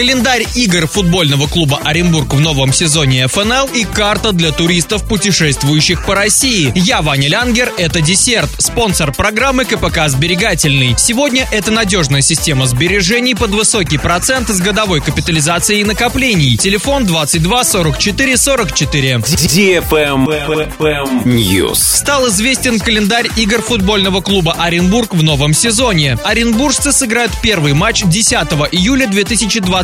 календарь игр футбольного клуба Оренбург в новом сезоне ФНЛ и карта для туристов, путешествующих по России. Я Ваня Лянгер, это десерт, спонсор программы КПК «Сберегательный». Сегодня это надежная система сбережений под высокий процент с годовой капитализацией накоплений. Телефон 22 44 44. News. Стал известен календарь игр футбольного клуба Оренбург в новом сезоне. Оренбуржцы сыграют первый матч 10 июля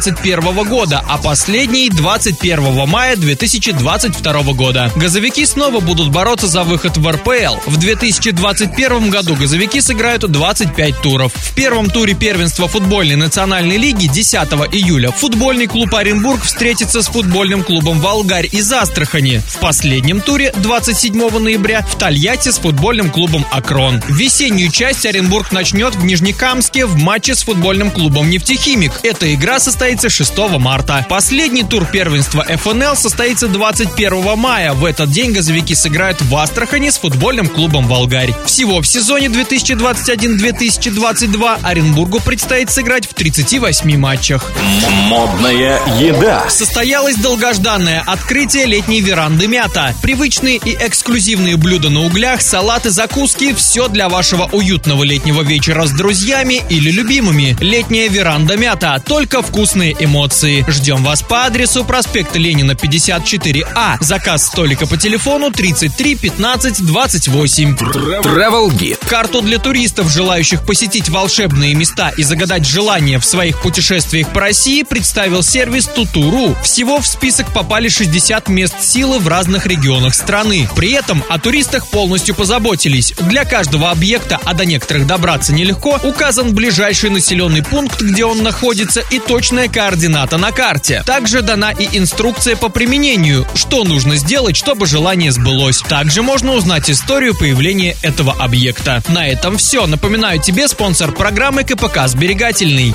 2021 года, а последний 21 мая 2022 года. Газовики снова будут бороться за выход в РПЛ. В 2021 году газовики сыграют 25 туров. В первом туре первенства футбольной национальной лиги 10 июля футбольный клуб Оренбург встретится с футбольным клубом Волгарь из Астрахани. В последнем туре 27 ноября в Тольятти с футбольным клубом Акрон. Весеннюю часть Оренбург начнет в Нижнекамске в матче с футбольным клубом Нефтехимик. Эта игра состоится 6 марта. Последний тур первенства ФНЛ состоится 21 мая. В этот день газовики сыграют в Астрахани с футбольным клубом Волгарь. Всего в сезоне 2021-2022 Оренбургу предстоит сыграть в 38 матчах. Модная еда. Состоялось долгожданное открытие летней веранды мята. Привычные и эксклюзивные блюда на углях, салаты, закуски – все для вашего уютного летнего вечера с друзьями или любимыми. Летняя веранда мята. Только вкусные эмоции. Ждем вас по адресу проспект Ленина 54А. Заказ столика по телефону 33 15 28. Travel Guide. Карту для туристов, желающих посетить волшебные места и загадать желания в своих путешествиях по России, представил сервис Тутуру. Всего в список попали 60 мест силы в разных регионах страны. При этом о туристах полностью позаботились. Для каждого объекта, а до некоторых добраться нелегко, указан ближайший населенный пункт, где он находится, и точная координата на карте. Также дана и инструкция по применению, что нужно сделать, чтобы желание сбылось. Также можно узнать историю появления этого объекта. На этом все. Напоминаю тебе спонсор программы КПК «Сберегательный».